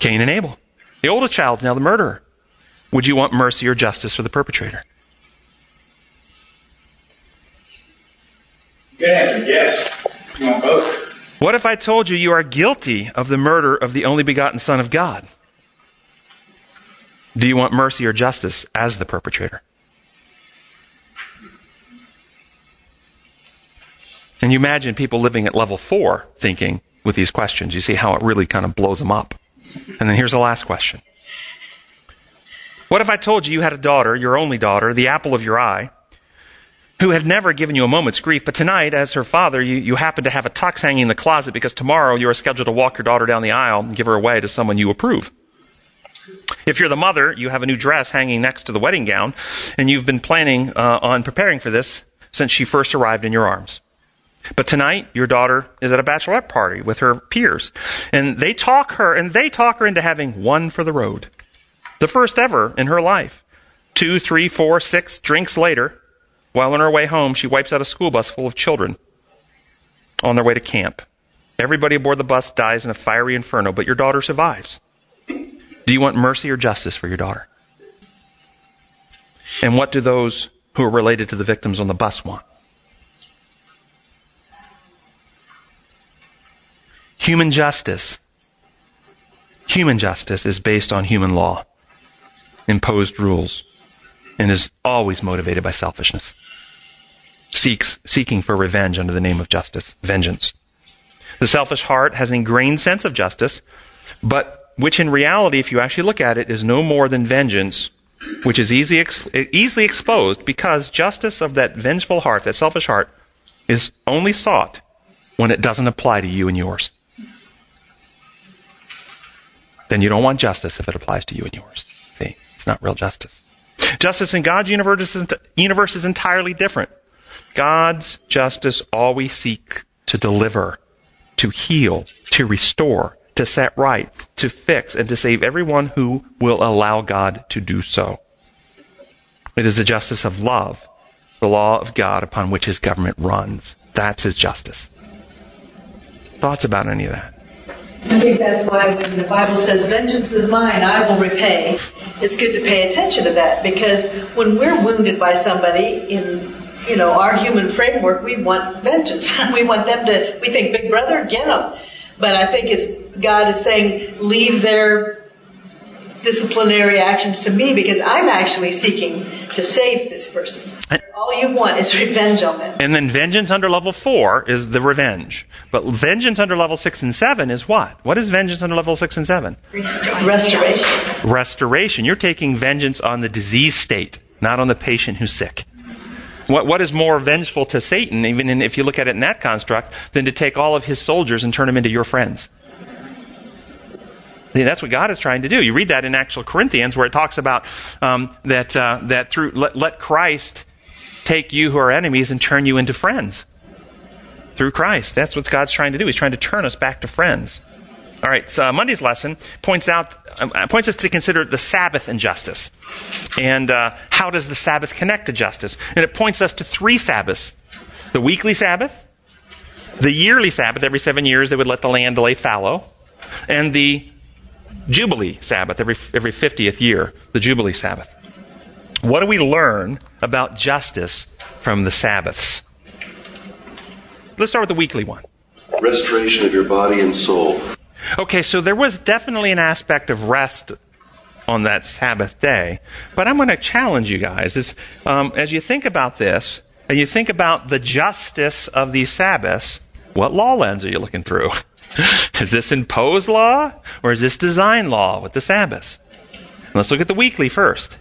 Cain and Abel. The oldest child is now the murderer. Would you want mercy or justice for the perpetrator?
Good answer, yes. You want both?
What if I told you you are guilty of the murder of the only begotten Son of God? Do you want mercy or justice as the perpetrator? And you imagine people living at level four thinking with these questions. You see how it really kind of blows them up. And then here's the last question. What if I told you you had a daughter, your only daughter, the apple of your eye, who had never given you a moment's grief, but tonight, as her father, you, you happen to have a tux hanging in the closet because tomorrow you are scheduled to walk your daughter down the aisle and give her away to someone you approve. If you're the mother, you have a new dress hanging next to the wedding gown, and you've been planning uh, on preparing for this since she first arrived in your arms. But tonight, your daughter is at a bachelorette party with her peers, and they talk her, and they talk her into having one for the road. The first ever in her life. Two, three, four, six drinks later, while on her way home, she wipes out a school bus full of children on their way to camp. Everybody aboard the bus dies in a fiery inferno, but your daughter survives. Do you want mercy or justice for your daughter? And what do those who are related to the victims on the bus want? Human justice. Human justice is based on human law, imposed rules, and is always motivated by selfishness. Seeks, seeking for revenge under the name of justice, vengeance. The selfish heart has an ingrained sense of justice, but which in reality, if you actually look at it, is no more than vengeance, which is easy, ex- easily exposed because justice of that vengeful heart, that selfish heart, is only sought when it doesn't apply to you and yours. Then you don't want justice if it applies to you and yours. See, it's not real justice. Justice in God's universe is, universe is entirely different. God's justice always seeks to deliver, to heal, to restore, to set right, to fix, and to save everyone who will allow God to do so. It is the justice of love, the law of God upon which his government runs. That's his justice. Thoughts about any of that?
I think that's why when the Bible says, Vengeance is mine, I will repay, it's good to pay attention to that because when we're wounded by somebody in you know our human framework, we want vengeance. we want them to, we think, Big Brother, get them. But I think it's God is saying, leave their disciplinary actions to me because I'm actually seeking to save this person. All you want is revenge on them.
And then vengeance under level four is the revenge. But vengeance under level six and seven is what? What is vengeance under level six and seven?
Restoration.
Restoration. You're taking vengeance on the disease state, not on the patient who's sick. What, what is more vengeful to Satan, even in, if you look at it in that construct, than to take all of his soldiers and turn them into your friends? That's what God is trying to do. You read that in actual Corinthians, where it talks about um, that uh, that through let, let Christ take you who are enemies and turn you into friends through Christ. That's what God's trying to do. He's trying to turn us back to friends. All right. So uh, Monday's lesson points out uh, points us to consider the Sabbath injustice, and uh, how does the Sabbath connect to justice? And it points us to three Sabbaths: the weekly Sabbath, the yearly Sabbath. Every seven years, they would let the land lay fallow, and the Jubilee Sabbath every, every 50th year, the Jubilee Sabbath. What do we learn about justice from the Sabbaths? Let's start with the weekly one.
Restoration of your body and soul.
Okay, so there was definitely an aspect of rest on that Sabbath day, but I'm going to challenge you guys. Is, um, as you think about this, and you think about the justice of these Sabbaths, what law lens are you looking through? is this imposed law or is this design law with the Sabbaths? Let's look at the weekly first.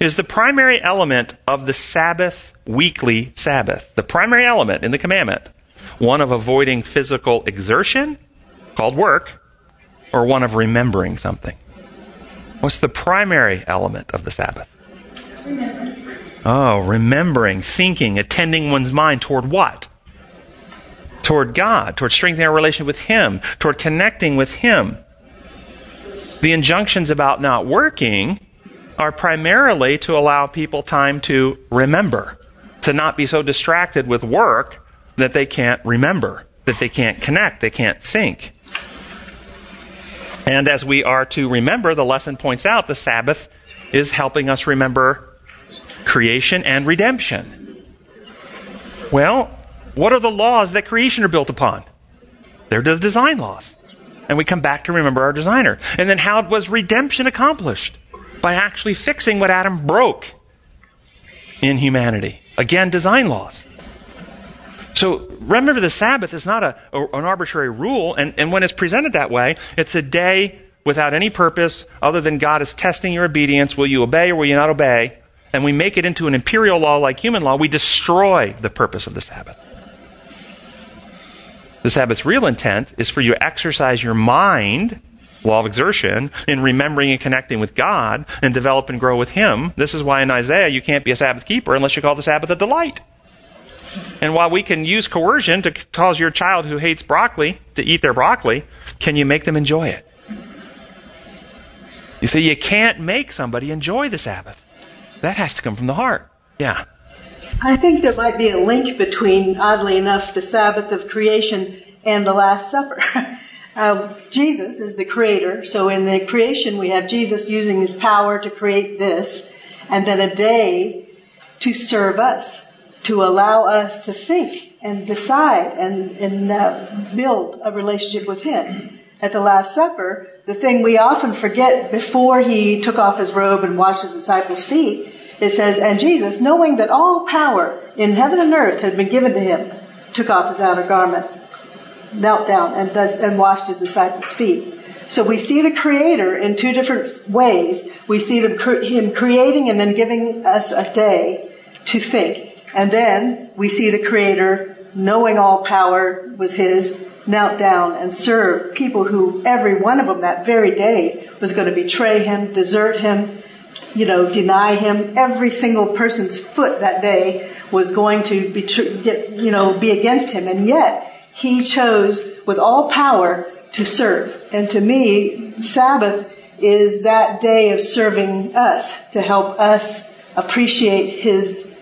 Is the primary element of the Sabbath weekly Sabbath, the primary element in the commandment, one of avoiding physical exertion, called work, or one of remembering something? What's the primary element of the Sabbath? Oh, remembering, thinking, attending one's mind toward what? Toward God, toward strengthening our relation with Him, toward connecting with Him. The injunctions about not working are primarily to allow people time to remember, to not be so distracted with work that they can't remember, that they can't connect, they can't think. And as we are to remember, the lesson points out the Sabbath is helping us remember creation and redemption. Well, what are the laws that creation are built upon? They're the design laws. And we come back to remember our designer. And then how was redemption accomplished? By actually fixing what Adam broke in humanity. Again, design laws. So remember, the Sabbath is not a, an arbitrary rule, and, and when it's presented that way, it's a day without any purpose other than God is testing your obedience. Will you obey or will you not obey? And we make it into an imperial law like human law, we destroy the purpose of the Sabbath. The Sabbath's real intent is for you to exercise your mind law of exertion, in remembering and connecting with God and develop and grow with Him. This is why in Isaiah you can't be a Sabbath keeper unless you call the Sabbath a delight. And while we can use coercion to cause your child who hates broccoli to eat their broccoli, can you make them enjoy it? You see, you can't make somebody enjoy the Sabbath. That has to come from the heart. Yeah.
I think there might be a link between, oddly enough, the Sabbath of creation and the Last Supper. Uh, Jesus is the creator, so in the creation we have Jesus using his power to create this, and then a day to serve us, to allow us to think and decide and, and uh, build a relationship with him. At the Last Supper, the thing we often forget before he took off his robe and washed his disciples' feet, it says, And Jesus, knowing that all power in heaven and earth had been given to him, took off his outer garment knelt down and, does, and washed his disciples' feet. So we see the Creator in two different ways. We see Him creating and then giving us a day to think. And then we see the Creator, knowing all power was His, knelt down and served people who, every one of them that very day, was going to betray Him, desert Him, you know, deny Him. Every single person's foot that day was going to be, get, you know, be against Him. And yet, he chose with all power to serve. And to me, Sabbath is that day of serving us to help us appreciate his,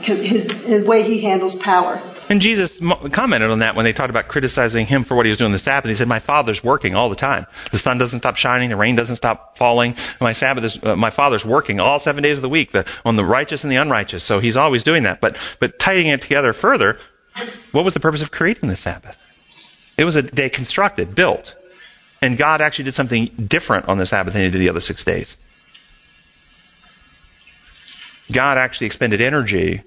his, his way he handles power.
And Jesus commented on that when they talked about criticizing him for what he was doing the Sabbath. He said, "My Father's working all the time. The sun doesn't stop shining, the rain doesn't stop falling. My Sabbath is uh, my Father's working all seven days of the week the, on the righteous and the unrighteous. So he's always doing that. But but tying it together further, what was the purpose of creating the Sabbath? It was a day constructed, built. And God actually did something different on the Sabbath than he did the other six days. God actually expended energy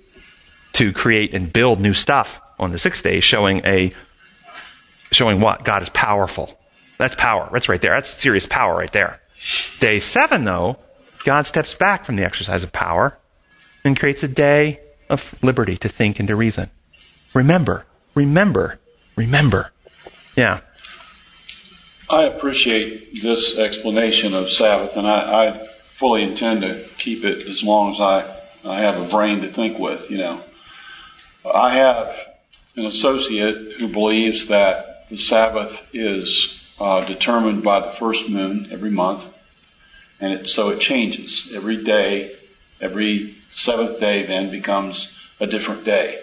to create and build new stuff on the sixth day, showing a showing what? God is powerful. That's power. That's right there. That's serious power right there. Day seven, though, God steps back from the exercise of power and creates a day of liberty to think and to reason. Remember, remember, remember. Yeah.
I appreciate this explanation of Sabbath, and I, I fully intend to keep it as long as I, I have a brain to think with, you know. I have an associate who believes that the Sabbath is uh, determined by the first moon every month, and it, so it changes every day. Every seventh day then becomes a different day.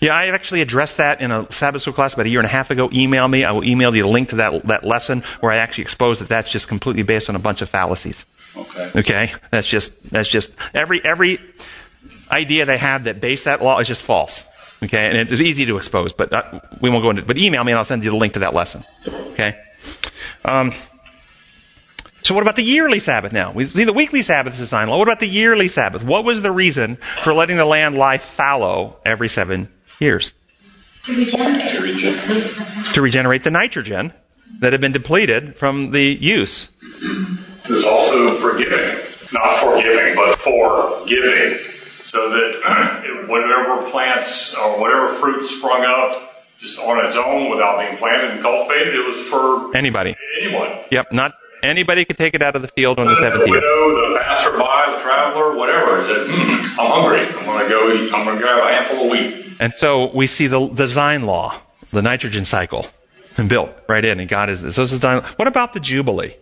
Yeah, I actually addressed that in a Sabbath school class about a year and a half ago. Email me. I will email you a link to that, that lesson where I actually expose that that's just completely based on a bunch of fallacies.
Okay.
Okay? That's just, that's just, every, every idea they have that base that law is just false. Okay? And it's easy to expose, but uh, we won't go into it. But email me and I'll send you the link to that lesson. Okay? Um, so what about the yearly Sabbath now? We see the weekly Sabbath is design law. What about the yearly Sabbath? What was the reason for letting the land lie fallow every seven years?
To regenerate.
To regenerate the nitrogen that had been depleted from the use.
There's also forgiving. Not forgiving, but forgiving. So that whatever plants or whatever fruit sprung up just on its own without being planted and cultivated, it was for
Anybody.
anyone.
Yep, not anybody could take it out of the field on the
The
seventh year.
widow, the passerby, the traveler, whatever, said, hmm, I'm hungry. I'm going to go eat. I'm going to grab a handful of wheat.
And so we see the design law, the nitrogen cycle, built right in, and God is this. So this is design. What about the Jubilee?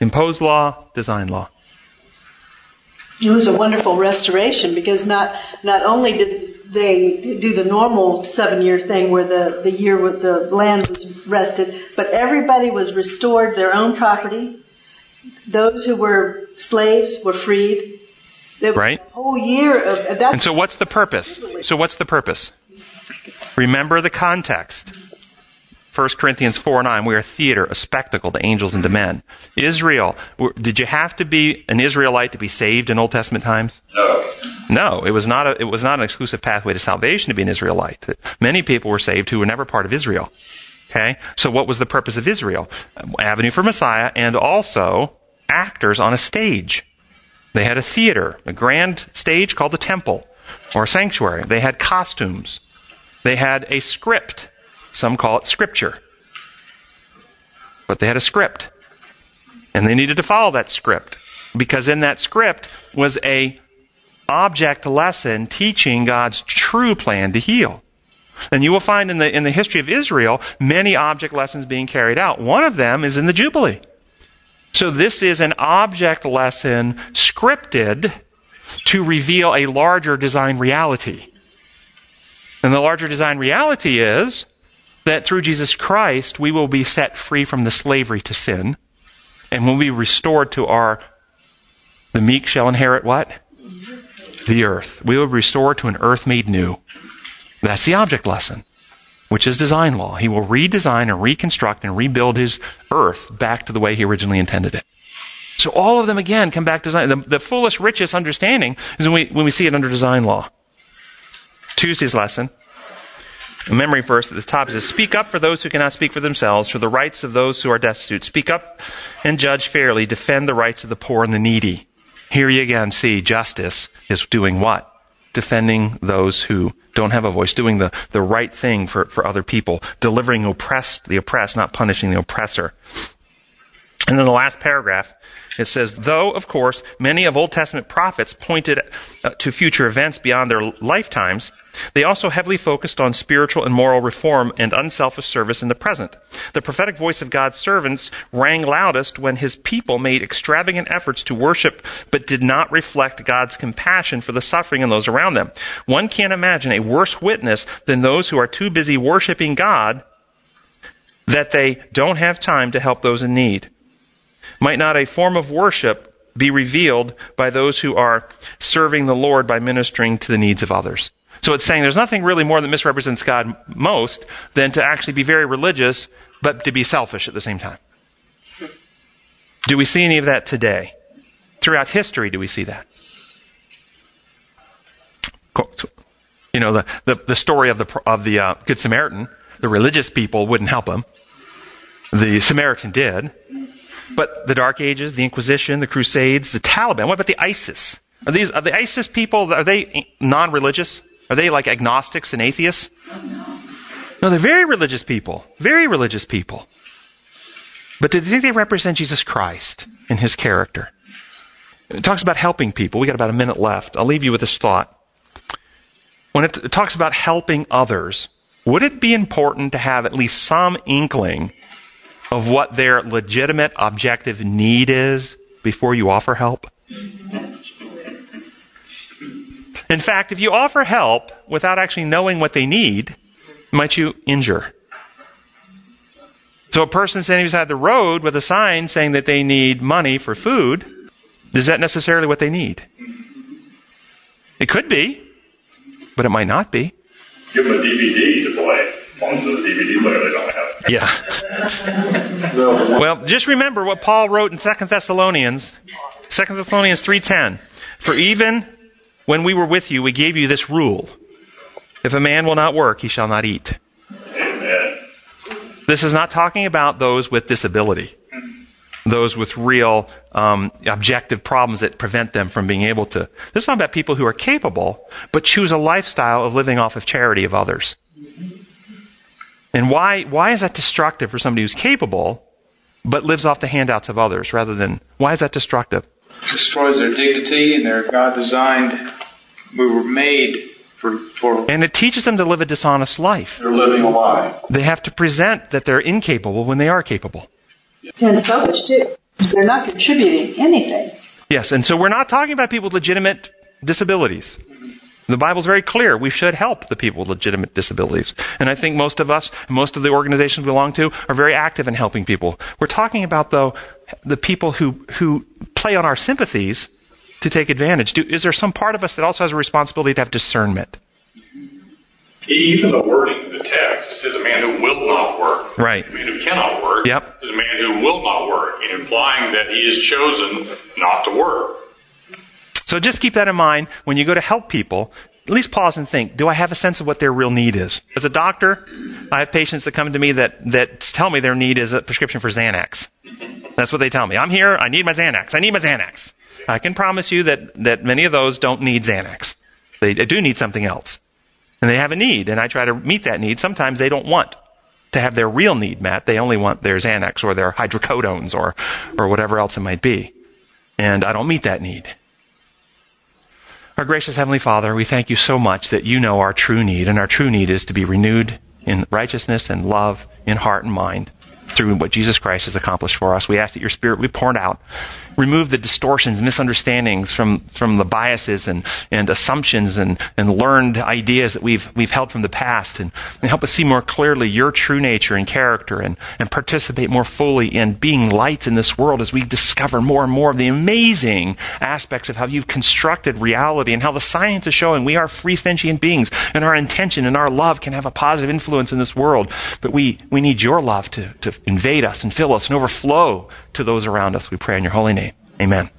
Imposed law, design law.
It was a wonderful restoration because not not only did they do the normal seven year thing where the, the year with the land was rested, but everybody was restored their own property. Those who were slaves were freed. There
Right.
a whole year of
And so what's the purpose? So what's the purpose? Remember the context. 1 Corinthians 4 9, we are a theater, a spectacle to angels and to men. Israel, did you have to be an Israelite to be saved in Old Testament times?
No.
No, it was not a, it was not an exclusive pathway to salvation to be an Israelite. Many people were saved who were never part of Israel. Okay? So what was the purpose of Israel? Avenue for Messiah and also actors on a stage. They had a theater, a grand stage called the temple or a sanctuary. They had costumes. They had a script. Some call it scripture. But they had a script. And they needed to follow that script. Because in that script was a object lesson teaching God's true plan to heal. And you will find in the, in the history of Israel many object lessons being carried out. One of them is in the Jubilee. So this is an object lesson scripted to reveal a larger design reality. And the larger design reality is that through Jesus Christ, we will be set free from the slavery to sin and will be restored to our, the meek shall inherit what? The earth. We will be restored to an earth made new. That's the object lesson, which is design law. He will redesign and reconstruct and rebuild his earth back to the way he originally intended it. So all of them again come back to design. The, the fullest, richest understanding is when we, when we see it under design law. Tuesday's lesson, a memory verse at the top says, Speak up for those who cannot speak for themselves, for the rights of those who are destitute. Speak up and judge fairly. Defend the rights of the poor and the needy. Here you again see justice is doing what? Defending those who don't have a voice, doing the, the right thing for, for other people, delivering oppressed, the oppressed, not punishing the oppressor. And then the last paragraph, it says, though, of course, many of Old Testament prophets pointed uh, to future events beyond their lifetimes, they also heavily focused on spiritual and moral reform and unselfish service in the present. The prophetic voice of God's servants rang loudest when his people made extravagant efforts to worship but did not reflect God's compassion for the suffering and those around them. One can't imagine a worse witness than those who are too busy worshiping God that they don't have time to help those in need. Might not a form of worship be revealed by those who are serving the Lord by ministering to the needs of others? So it's saying there's nothing really more that misrepresents God most than to actually be very religious, but to be selfish at the same time. Do we see any of that today? Throughout history, do we see that? You know, the, the, the story of the, of the uh, Good Samaritan, the religious people wouldn't help him. The Samaritan did. But the Dark Ages, the Inquisition, the Crusades, the Taliban, what about the ISIS? Are these, are the ISIS people, are they non-religious? Are they like agnostics and atheists? No, they're very religious people. Very religious people. But do you think they represent Jesus Christ in his character? It talks about helping people. We got about a minute left. I'll leave you with this thought. When it, it talks about helping others, would it be important to have at least some inkling of what their legitimate objective need is before you offer help? In fact, if you offer help without actually knowing what they need, might you injure? So a person standing beside the road with a sign saying that they need money for food, is that necessarily what they need? It could be, but it might not be.
Give them a DVD to play. As long as the DVD player they don't have.
Yeah. well, just remember what Paul wrote in 2 Thessalonians, 2 Thessalonians 3.10. For even when we were with you, we gave you this rule. If a man will not work, he shall not eat.
Amen.
This is not talking about those with disability, those with real um, objective problems that prevent them from being able to. This is not about people who are capable, but choose a lifestyle of living off of charity of others. And why, why is that destructive for somebody who's capable, but lives off the handouts of others rather than, why is that destructive?
Destroys their dignity and their God designed. We were made for, for.
And it teaches them to live a dishonest life.
They're living a lie.
They have to present that they're incapable when they are capable.
And selfish too. Because they're not contributing anything.
Yes, and so we're not talking about people with legitimate disabilities. The Bible's very clear. We should help the people with legitimate disabilities. And I think most of us, most of the organizations we belong to, are very active in helping people. We're talking about, though, the people who, who play on our sympathies to take advantage. Do, is there some part of us that also has a responsibility to have discernment?
Even the wording of the text says a man who will not work.
Right.
A man who cannot work.
Yep.
Says a man who will not work, implying that he is chosen not to work.
So just keep that in mind when you go to help people. At least pause and think, do I have a sense of what their real need is? As a doctor, I have patients that come to me that, that tell me their need is a prescription for Xanax. That's what they tell me. I'm here, I need my Xanax, I need my Xanax. I can promise you that, that many of those don't need Xanax. They, do need something else. And they have a need, and I try to meet that need. Sometimes they don't want to have their real need met. They only want their Xanax or their hydrocodones or, or whatever else it might be. And I don't meet that need. Our gracious Heavenly Father, we thank you so much that you know our true need, and our true need is to be renewed in righteousness and love in heart and mind through what Jesus Christ has accomplished for us. We ask that your Spirit be poured out remove the distortions, misunderstandings from, from the biases and, and assumptions and, and learned ideas that we've, we've held from the past and, and help us see more clearly your true nature and character and, and participate more fully in being lights in this world as we discover more and more of the amazing aspects of how you've constructed reality and how the science is showing we are free sentient beings and our intention and our love can have a positive influence in this world. But we, we need your love to, to invade us and fill us and overflow to those around us. We pray in your holy name. Amen.